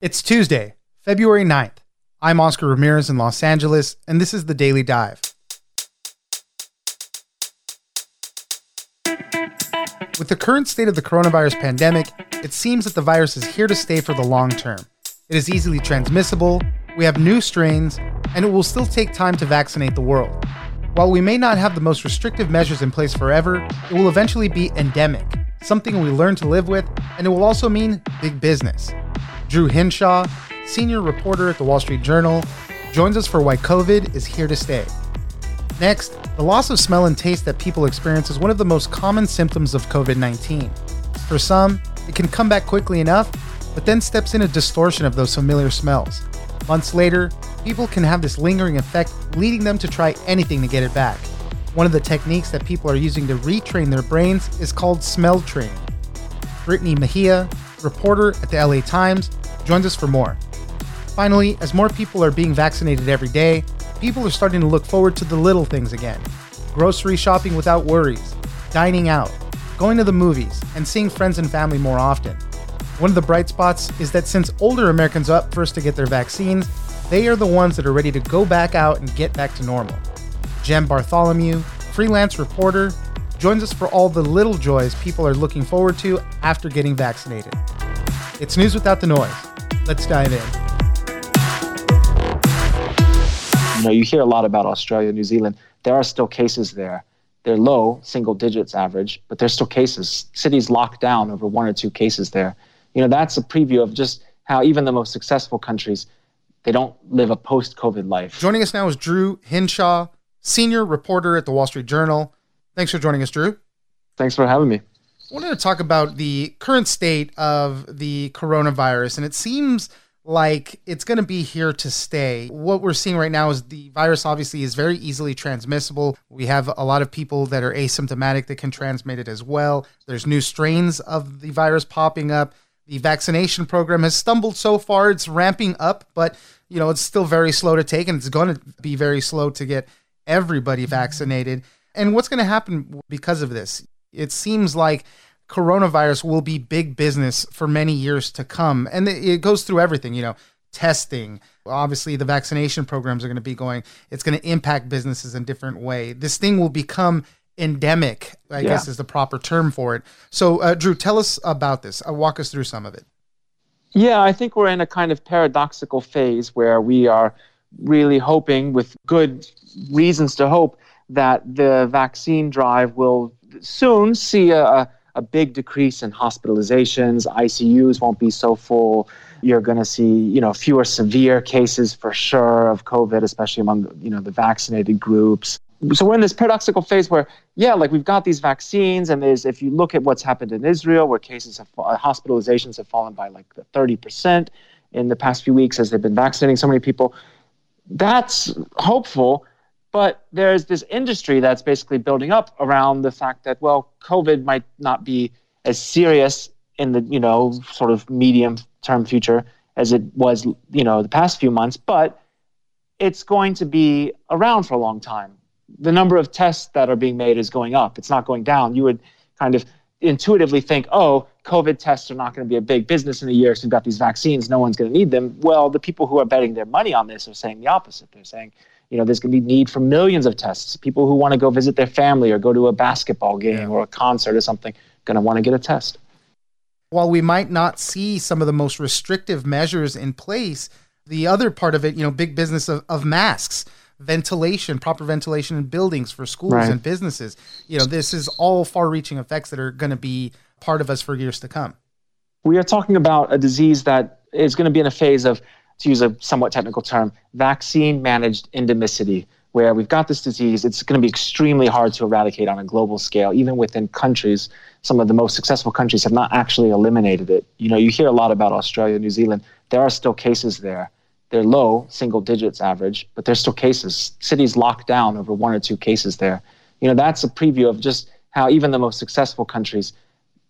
It's Tuesday, February 9th. I'm Oscar Ramirez in Los Angeles, and this is the Daily Dive. With the current state of the coronavirus pandemic, it seems that the virus is here to stay for the long term. It is easily transmissible, we have new strains, and it will still take time to vaccinate the world. While we may not have the most restrictive measures in place forever, it will eventually be endemic, something we learn to live with, and it will also mean big business. Drew Hinshaw, senior reporter at the Wall Street Journal, joins us for why COVID is here to stay. Next, the loss of smell and taste that people experience is one of the most common symptoms of COVID 19. For some, it can come back quickly enough, but then steps in a distortion of those familiar smells. Months later, people can have this lingering effect, leading them to try anything to get it back. One of the techniques that people are using to retrain their brains is called smell training. Brittny Mejia, reporter at the LA Times, joins us for more. Finally, as more people are being vaccinated every day, people are starting to look forward to the little things again grocery shopping without worries, dining out, going to the movies, and seeing friends and family more often. One of the bright spots is that since older Americans are up first to get their vaccines, they are the ones that are ready to go back out and get back to normal. Jem Bartholomew, freelance reporter, joins us for all the little joys people are looking forward to after getting vaccinated. It's news without the noise. Let's dive in. You know, you hear a lot about Australia, New Zealand. There are still cases there. They're low, single digits average, but there's still cases. Cities locked down over one or two cases there. You know, that's a preview of just how even the most successful countries, they don't live a post-COVID life. Joining us now is Drew Hinshaw, senior reporter at the Wall Street Journal. Thanks for joining us, Drew. Thanks for having me. I wanted to talk about the current state of the coronavirus, and it seems like it's going to be here to stay. What we're seeing right now is the virus obviously is very easily transmissible. We have a lot of people that are asymptomatic that can transmit it as well. There's new strains of the virus popping up. The vaccination program has stumbled so far. It's ramping up, but you know, it's still very slow to take and it's going to be very slow to get everybody vaccinated. And what's going to happen because of this? It seems like coronavirus will be big business for many years to come. And it goes through everything, you know, testing. Obviously, the vaccination programs are going to be going, it's going to impact businesses in different way. This thing will become endemic, I yeah. guess is the proper term for it. So, uh, Drew, tell us about this. Uh, walk us through some of it. Yeah, I think we're in a kind of paradoxical phase where we are really hoping, with good reasons to hope, that the vaccine drive will soon see a, a big decrease in hospitalizations. ICUs won't be so full. You're going to see, you know, fewer severe cases for sure of COVID, especially among, you know, the vaccinated groups. So we're in this paradoxical phase where, yeah, like we've got these vaccines, and there's if you look at what's happened in Israel, where cases have uh, hospitalizations have fallen by like 30 percent in the past few weeks as they've been vaccinating so many people. That's hopeful but there's this industry that's basically building up around the fact that, well, COVID might not be as serious in the, you know, sort of medium term future as it was, you know, the past few months, but it's going to be around for a long time. The number of tests that are being made is going up, it's not going down. You would kind of intuitively think, oh, COVID tests are not going to be a big business in a year, so we've got these vaccines, no one's going to need them. Well, the people who are betting their money on this are saying the opposite. They're saying, you know, there's going to be need for millions of tests. People who want to go visit their family or go to a basketball game yeah. or a concert or something going to want to get a test. While we might not see some of the most restrictive measures in place, the other part of it, you know, big business of, of masks, ventilation, proper ventilation in buildings for schools right. and businesses. You know, this is all far reaching effects that are going to be part of us for years to come. We are talking about a disease that is going to be in a phase of to use a somewhat technical term, vaccine managed endemicity, where we've got this disease. It's going to be extremely hard to eradicate on a global scale, even within countries. Some of the most successful countries have not actually eliminated it. You know, you hear a lot about Australia, New Zealand. There are still cases there. They're low, single digits average, but there's still cases. Cities locked down over one or two cases there. You know, that's a preview of just how even the most successful countries,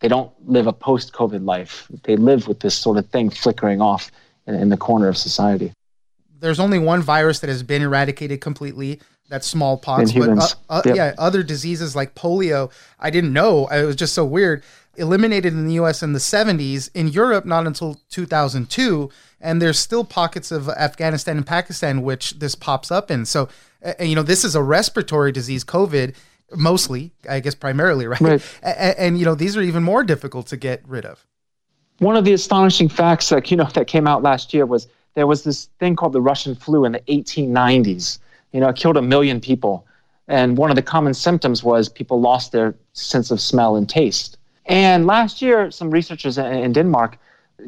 they don't live a post-COVID life. They live with this sort of thing flickering off in, in the corner of society. There's only one virus that has been eradicated completely. That's smallpox. but uh, uh, yep. yeah, other diseases like polio, I didn't know. It was just so weird. eliminated in the US in the 70s, in Europe, not until 2002. And there's still pockets of Afghanistan and Pakistan which this pops up in. So, uh, you know, this is a respiratory disease, COVID, mostly, I guess primarily, right? right. And, and, you know, these are even more difficult to get rid of. One of the astonishing facts that, you know, that came out last year was there was this thing called the Russian flu in the 1890s. You know, it killed a million people. And one of the common symptoms was people lost their sense of smell and taste. And last year, some researchers in Denmark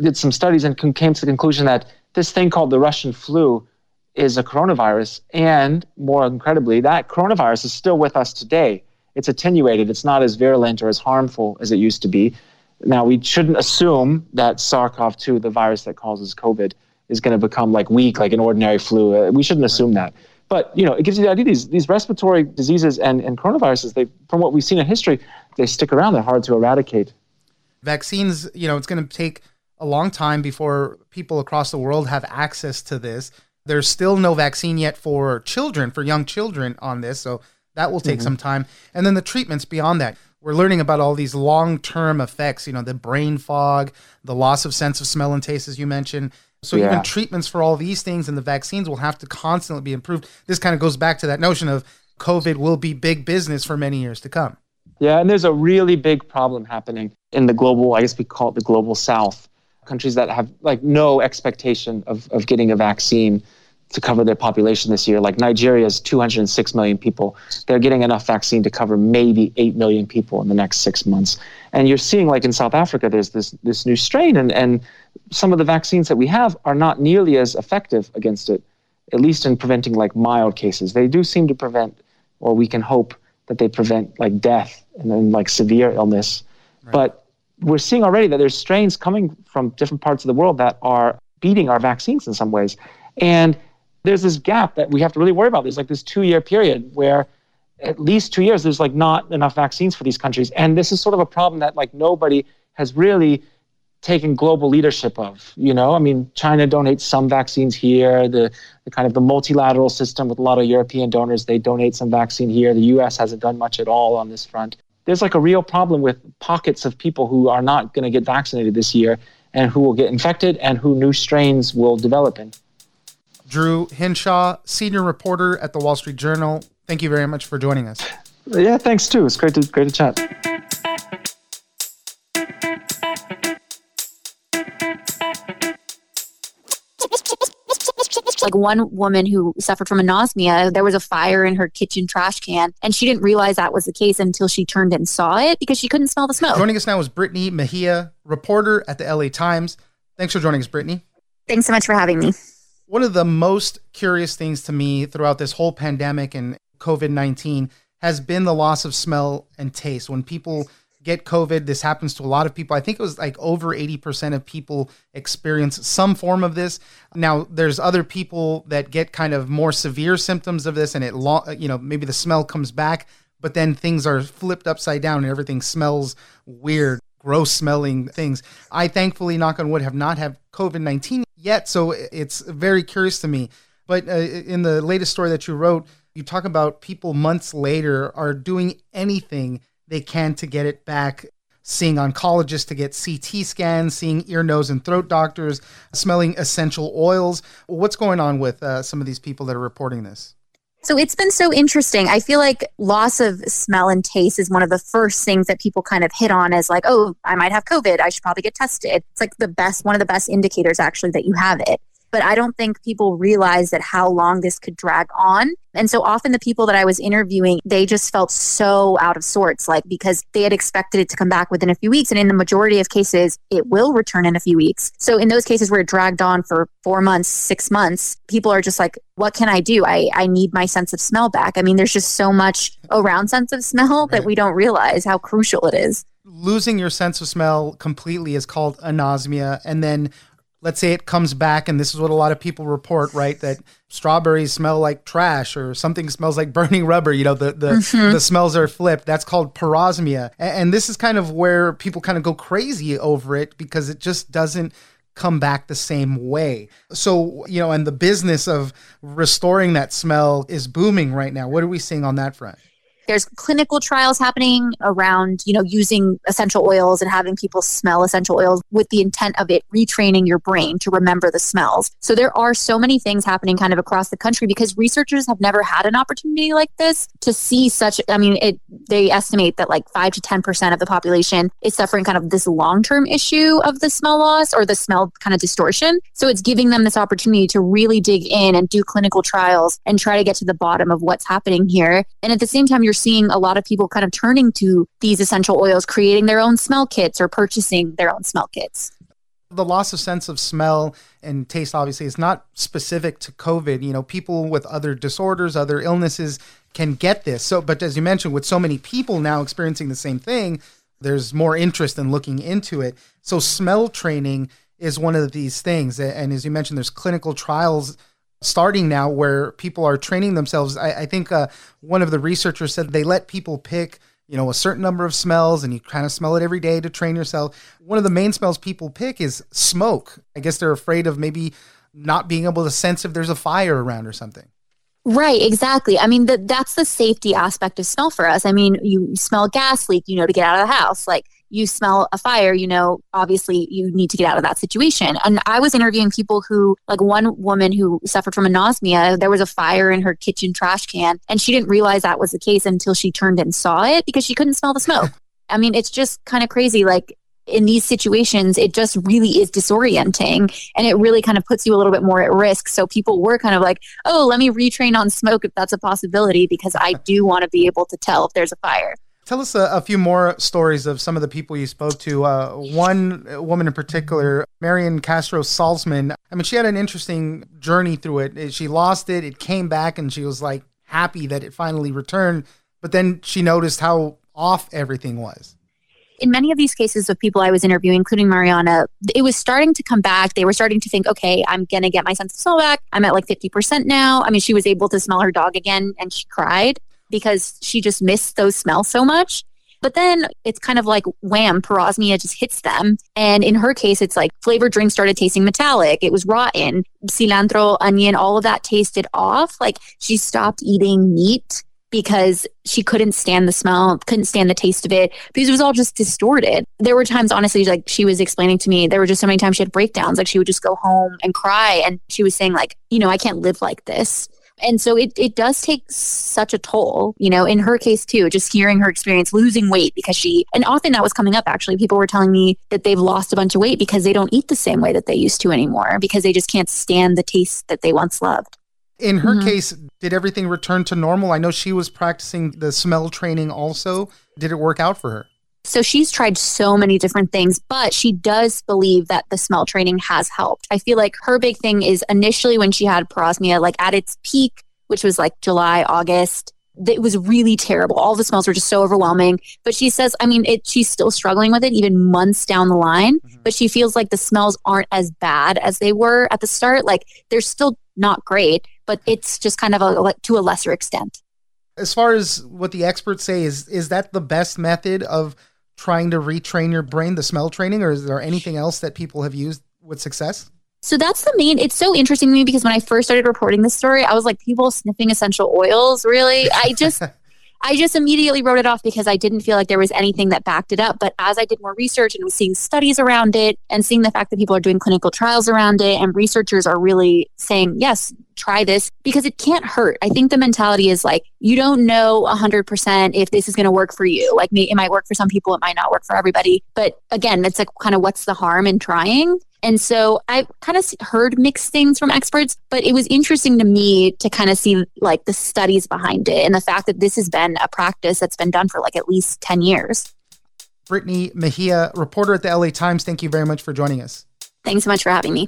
did some studies and came to the conclusion that this thing called the Russian flu is a coronavirus. And more incredibly, that coronavirus is still with us today. It's attenuated, it's not as virulent or as harmful as it used to be. Now, we shouldn't assume that SARS CoV 2, the virus that causes COVID, is going to become like weak, like an ordinary flu. Uh, we shouldn't assume that. But you know, it gives you the idea these these respiratory diseases and, and coronaviruses, they from what we've seen in history, they stick around. They're hard to eradicate. Vaccines, you know, it's going to take a long time before people across the world have access to this. There's still no vaccine yet for children, for young children on this, so that will take mm-hmm. some time. And then the treatments beyond that. We're learning about all these long-term effects, you know, the brain fog, the loss of sense of smell and taste as you mentioned so yeah. even treatments for all these things and the vaccines will have to constantly be improved. This kind of goes back to that notion of COVID will be big business for many years to come. Yeah, and there's a really big problem happening in the global, I guess we call it the global south, countries that have like no expectation of, of getting a vaccine to cover their population this year. Like Nigeria's 206 million people. They're getting enough vaccine to cover maybe 8 million people in the next six months. And you're seeing, like in South Africa, there's this, this new strain, and, and some of the vaccines that we have are not nearly as effective against it, at least in preventing like mild cases. They do seem to prevent, or we can hope that they prevent like death and then like severe illness. Right. But we're seeing already that there's strains coming from different parts of the world that are beating our vaccines in some ways. And there's this gap that we have to really worry about. There's like this two year period where at least two years there's like not enough vaccines for these countries. And this is sort of a problem that like nobody has really taken global leadership of. You know, I mean, China donates some vaccines here. The, the kind of the multilateral system with a lot of European donors, they donate some vaccine here. The U.S. hasn't done much at all on this front. There's like a real problem with pockets of people who are not going to get vaccinated this year and who will get infected and who new strains will develop in. Drew Hinshaw, senior reporter at the Wall Street Journal. Thank you very much for joining us. Yeah, thanks too. It's great to great to chat. like one woman who suffered from anosmia, there was a fire in her kitchen trash can, and she didn't realize that was the case until she turned and saw it because she couldn't smell the smoke. Joining us now is Brittny Mejia, reporter at the LA Times. Thanks for joining us, Brittny. Thanks so much for having me. One of the most curious things to me throughout this whole pandemic and COVID 19 has been the loss of smell and taste. When people get COVID, this happens to a lot of people. I think it was like over 80% of people experience some form of this. Now, there's other people that get kind of more severe symptoms of this, and it, you know, maybe the smell comes back, but then things are flipped upside down and everything smells weird gross smelling things. I thankfully, knock on wood, have not had COVID 19 yet. So it's very curious to me. But uh, in the latest story that you wrote, you talk about people months later are doing anything they can to get it back seeing oncologists to get CT scans, seeing ear, nose, and throat doctors, smelling essential oils. What's going on with uh, some of these people that are reporting this? So it's been so interesting. I feel like loss of smell and taste is one of the first things that people kind of hit on as like, oh, I might have COVID. I should probably get tested. It's like the best, one of the best indicators actually that you have it but I don't think people realize that how long this could drag on. And so often the people that I was interviewing, they just felt so out of sorts, like because they had expected it to come back within a few weeks. And in the majority of cases, it will return in a few weeks. So in those cases where it dragged on for four months, six months, people are just like, what can I do? I, I need my sense of smell back. I mean, there's just so much around sense of smell that we don't realize how crucial it is losing your sense of smell completely is called anosmia and then let's say it comes back and this is what a lot of people report right? That strawberries smell like trash or something smells like burning rubber you know the the, mm-hmm. the smells are flipped. That's called parosmia. And, and this is kind of where people kind of go crazy over it because it just doesn't come back the same way. So you know and the business of restoring that smell is booming right now. What are we seeing on that front there's clinical trials happening around, you know, using essential oils and having people smell essential oils with the intent of it retraining your brain to remember the smells. So there are so many things happening kind of across the country because researchers have never had an opportunity like this to see such I mean, it they estimate that like 5 to 10% of the population is suffering kind of this long-term issue of the smell loss or the smell kind of distortion. So it's giving them this opportunity to really dig in and do clinical trials and try to get to the bottom of what's happening here. And at the same time, you're seeing a lot of people kind of turning to these essential oils, creating their own smell kits or purchasing their own smell kits. The loss of sense of smell and taste obviously is not specific to covid. You know people with other disorders other illnesses can get this. So but as you mentioned with so many people now experiencing the same thing there's more interest in looking into it. So smell training is one of these things. And as you mentioned there's clinical trials starting now where people are training themselves. I, I think uh, one of the researchers said they let people pick you know a certain number of smells and you kind of smell it every day to train yourself one of the main smells people pick is smoke i guess they're afraid of maybe not being able to sense if there's a fire around or something Right, exactly. I mean, the, that's the safety aspect of smell for us. I mean, you smell gas leak, you know, to get out of the house. Like, you smell a fire, you know, obviously you need to get out of that situation. And I was interviewing people who, like one woman who suffered from anosmia, there was a fire in her kitchen trash can, and she didn't realize that was the case until she turned and saw it because she couldn't smell the smoke. I mean, it's just kind of crazy. Like, in these situations, it just really is disorienting and it really kind of puts you a little bit more at risk. So people were kind of like, oh, let me retrain on smoke if that's a possibility because I do want to be able to tell if there's a fire. Tell us a, a, few more stories of some of the people you spoke to. Uh, one woman in particular, Marion Castro Salzman. I mean, she had an interesting journey through it. She lost it, it came back, and she was like happy that it finally returned. But then she noticed how off everything was. In many of these cases of people I was interviewing, including Mariana, it was starting to come back. They were starting to think, okay, I'm going to get my sense of smell back. I'm at like 50% now. I mean, she was able to smell her dog again and she cried because she just missed those smells so much. But then it's kind of like wham, parosmia just hits them. And in her case, it's like flavored drinks started tasting metallic. It was rotten. Cilantro, onion, all of that tasted off. Like she stopped eating meat because she couldn't stand the smell, couldn't stand the taste of it because it was all just distorted. There were times, honestly, like she was explaining to me, there were just so many times she had breakdowns. Like she would just go home and cry. And she was saying, like, you know, I can't live like this. And so it, it does take such a toll, you know, in her case too, just hearing her experience losing weight because she, and often that was coming up actually. People were telling me that they've lost a bunch of weight because they don't eat the same way that they used to anymore because they just can't stand the taste that they once loved. In her mm-hmm. case, did everything return to normal? I know she was practicing the smell training also. Did it work out for her? So she's tried so many different things, but she does believe that the smell training has helped. I feel like her big thing is initially when she had parosmia, like at its peak, which was like July, August, it was really terrible. All the smells were just so overwhelming. But she says, I mean, it, she's still struggling with it even months down the line. Mm-hmm. But she feels like the smells aren't as bad as they were at the start. Like they're still not great, but it's just kind of a, to a lesser extent. As far as what the experts say, is is that the best method of trying to retrain your brain, the smell training, or is there anything else that people have used with success? So that's the main. It's so interesting to me because when I first started reporting this story, I was like, people sniffing essential oils. Really? I just I just immediately wrote it off because I didn't feel like there was anything that backed it up. But as I did more research and was seeing studies around it and seeing the fact that people are doing clinical trials around it and researchers are really saying, yes, try this because it can't hurt. I think the mentality is like, you don't know 100% if this is going to work for you. Like, it might work for some people, it might not work for everybody. But again, it's like kind of what's the harm in trying? And so I kind of heard mixed things from experts, but it was interesting to me to kind of see like the studies behind it and the fact that this has been a practice that's been done for like at least 10 years. Brittny Mejia, reporter at the LA Times, thank you very much for joining us. Thanks so much for having me.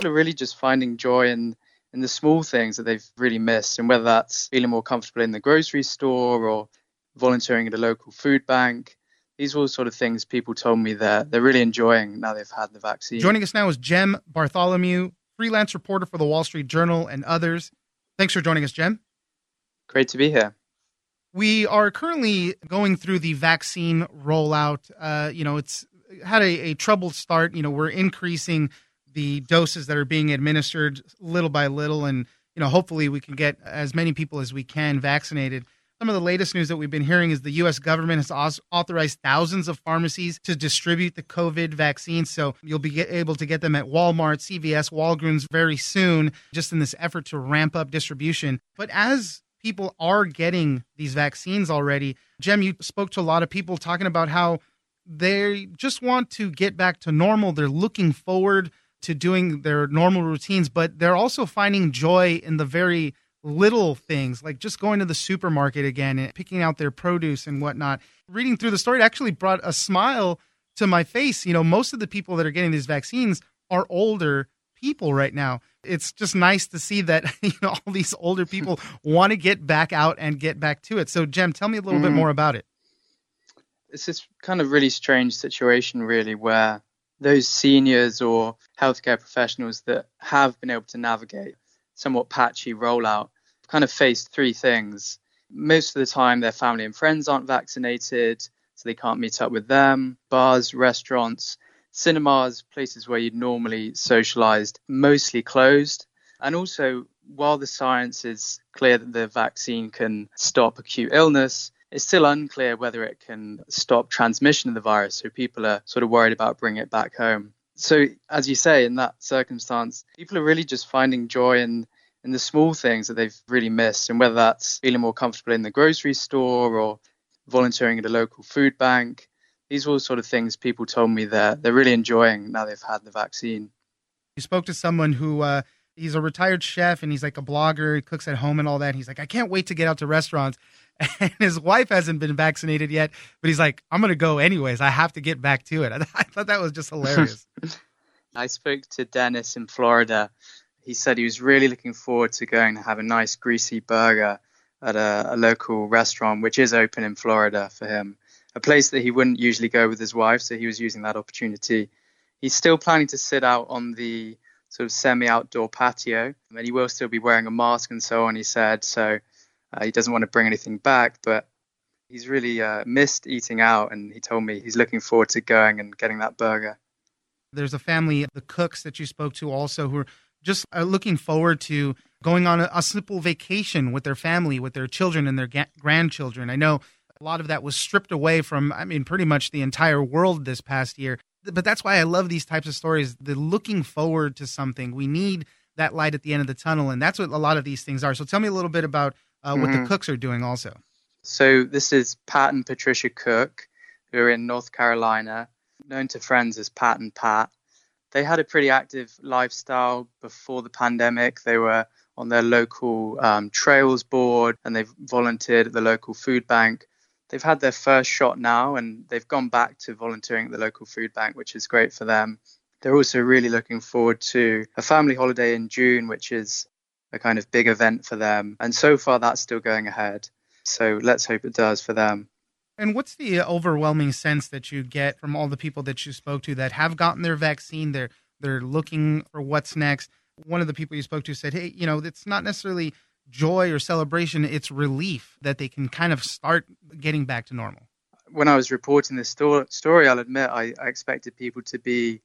People are really just finding joy in in the small things that they've really missed, and whether that's feeling more comfortable in the grocery store or volunteering at a local food bank. These are all sort of things people told me that they're really enjoying now they've had the vaccine. Joining us now is Jem Bartholomew, freelance reporter for the Wall Street Journal and others. Thanks for joining us, Jem. Great to be here. We are currently going through the vaccine rollout. Uh, you know, it's had a, a troubled start. You know, we're increasing the doses that are being administered little by little, and you know, hopefully we can get as many people as we can vaccinated. Some of the latest news that we've been hearing is the U.S. government has authorized thousands of pharmacies to distribute the COVID vaccine. So you'll be able to get them at Walmart, CVS, Walgreens very soon, just in this effort to ramp up distribution. But as people are getting these vaccines already, Jem, you spoke to a lot of people talking about how they just want to get back to normal. They're looking forward to doing their normal routines, but they're also finding joy in the very little things like just going to the supermarket again and picking out their produce and whatnot. Reading through the story, it actually brought a smile to my face. You know, most of the people that are getting these vaccines are older people right now. It's just nice to see that you know all these older people want to get back out and get back to it. So, Jem, tell me a little mm-hmm. bit more about it. It's this kind of really strange situation, really, where those seniors or healthcare professionals that have been able to navigate somewhat patchy rollout kind of faced three things. Most of the time, their family and friends aren't vaccinated, so they can't meet up with them. Bars, restaurants, cinemas, places where you'd normally socialized, mostly closed. And also, while the science is clear that the vaccine can stop acute illness, it's still unclear whether it can stop transmission of the virus. So people are sort of worried about bringing it back home so as you say in that circumstance people are really just finding joy in in the small things that they've really missed and whether that's feeling more comfortable in the grocery store or volunteering at a local food bank these are all sort of things people told me that they're really enjoying now they've had the vaccine you spoke to someone who uh, he's a retired chef and he's like a blogger he cooks at home and all that he's like i can't wait to get out to restaurants and his wife hasn't been vaccinated yet, but he's like, I'm going to go anyways. I have to get back to it. I thought that was just hilarious. I spoke to Dennis in Florida. He said he was really looking forward to going to have a nice greasy burger at a, a local restaurant, which is open in Florida for him, a place that he wouldn't usually go with his wife. So he was using that opportunity. He's still planning to sit out on the sort of semi outdoor patio, and he will still be wearing a mask and so on, he said. So uh, he doesn't want to bring anything back, but he's really uh, missed eating out, and he told me he's looking forward to going and getting that burger. There's a family, the Cooks that you spoke to, also who are just uh, looking forward to going on a, a, simple vacation with their family, with their children and their ga- grandchildren. I know a lot of that was stripped away from, I mean, pretty much the entire world this past year. But that's why I love these types of stories. The looking forward to something. We need that light at the end of the tunnel, and that's what a lot of these things are. So tell me a little bit about uh, what mm-hmm. the Cooks are doing also. So this is Pat and Patricia Cook, who are in North Carolina, known to friends as Pat and Pat. They had a pretty active lifestyle before the pandemic. They were on their local um, trails board and they've volunteered at the local food bank. They've had their first shot now and they've gone back to volunteering at the local food bank, which is great for them. They're also really looking forward to a family holiday in June, which is a kind of big event for them. And so far, that's still going ahead. So let's hope it does for them. And what's the uh, overwhelming sense that you get from all the people that you spoke to that have gotten their vaccine? They're they're looking for what's next. One of the people you spoke to said, "Hey, you know, it's not necessarily joy or celebration; it's relief that they can kind of start getting back to normal." When I was reporting this story, I'll admit I, I expected people to be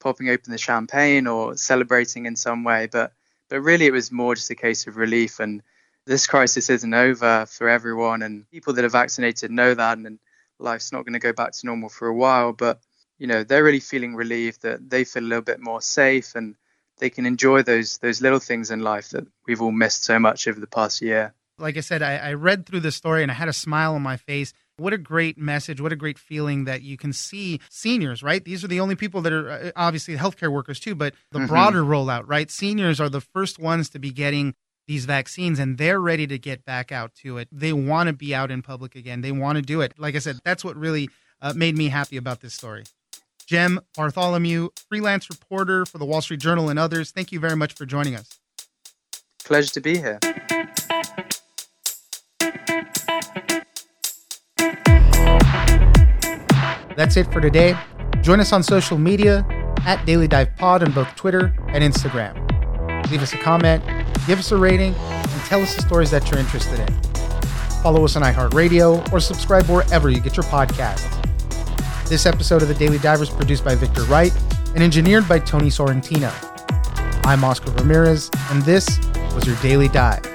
popping open the champagne or celebrating in some way, but but really, it was more just a case of relief. And this crisis isn't over for everyone. And people that are vaccinated know that. And life's not going to go back to normal for a while. But, you know, they're really feeling relieved that they feel a little bit more safe and they can enjoy those those little things in life that we've all missed so much over the past year. Like I said, I, I read through the story and I had a smile on my face what a great message. What a great feeling that you can see seniors, right? These are the only people that are uh, obviously healthcare workers too, but the mm-hmm. broader rollout, right? Seniors are the first ones to be getting these vaccines and they're ready to get back out to it. They want to be out in public again. They want to do it. Like I said, that's what really uh, made me happy about this story. Jem Bartholomew, freelance reporter for the Wall Street Journal and others, thank you very much for joining us. Pleasure to be here. That's it for today. Join us on social media at Daily Dive Pod on both Twitter and Instagram. Leave us a comment, give us a rating, and tell us the stories that you're interested in. Follow us on iHeartRadio or subscribe wherever you get your podcasts. This episode of The Daily Diver is produced by Victor Wright. and engineered by Tony Sorrentino. I'm Oscar Ramirez, and this was your Daily Dive.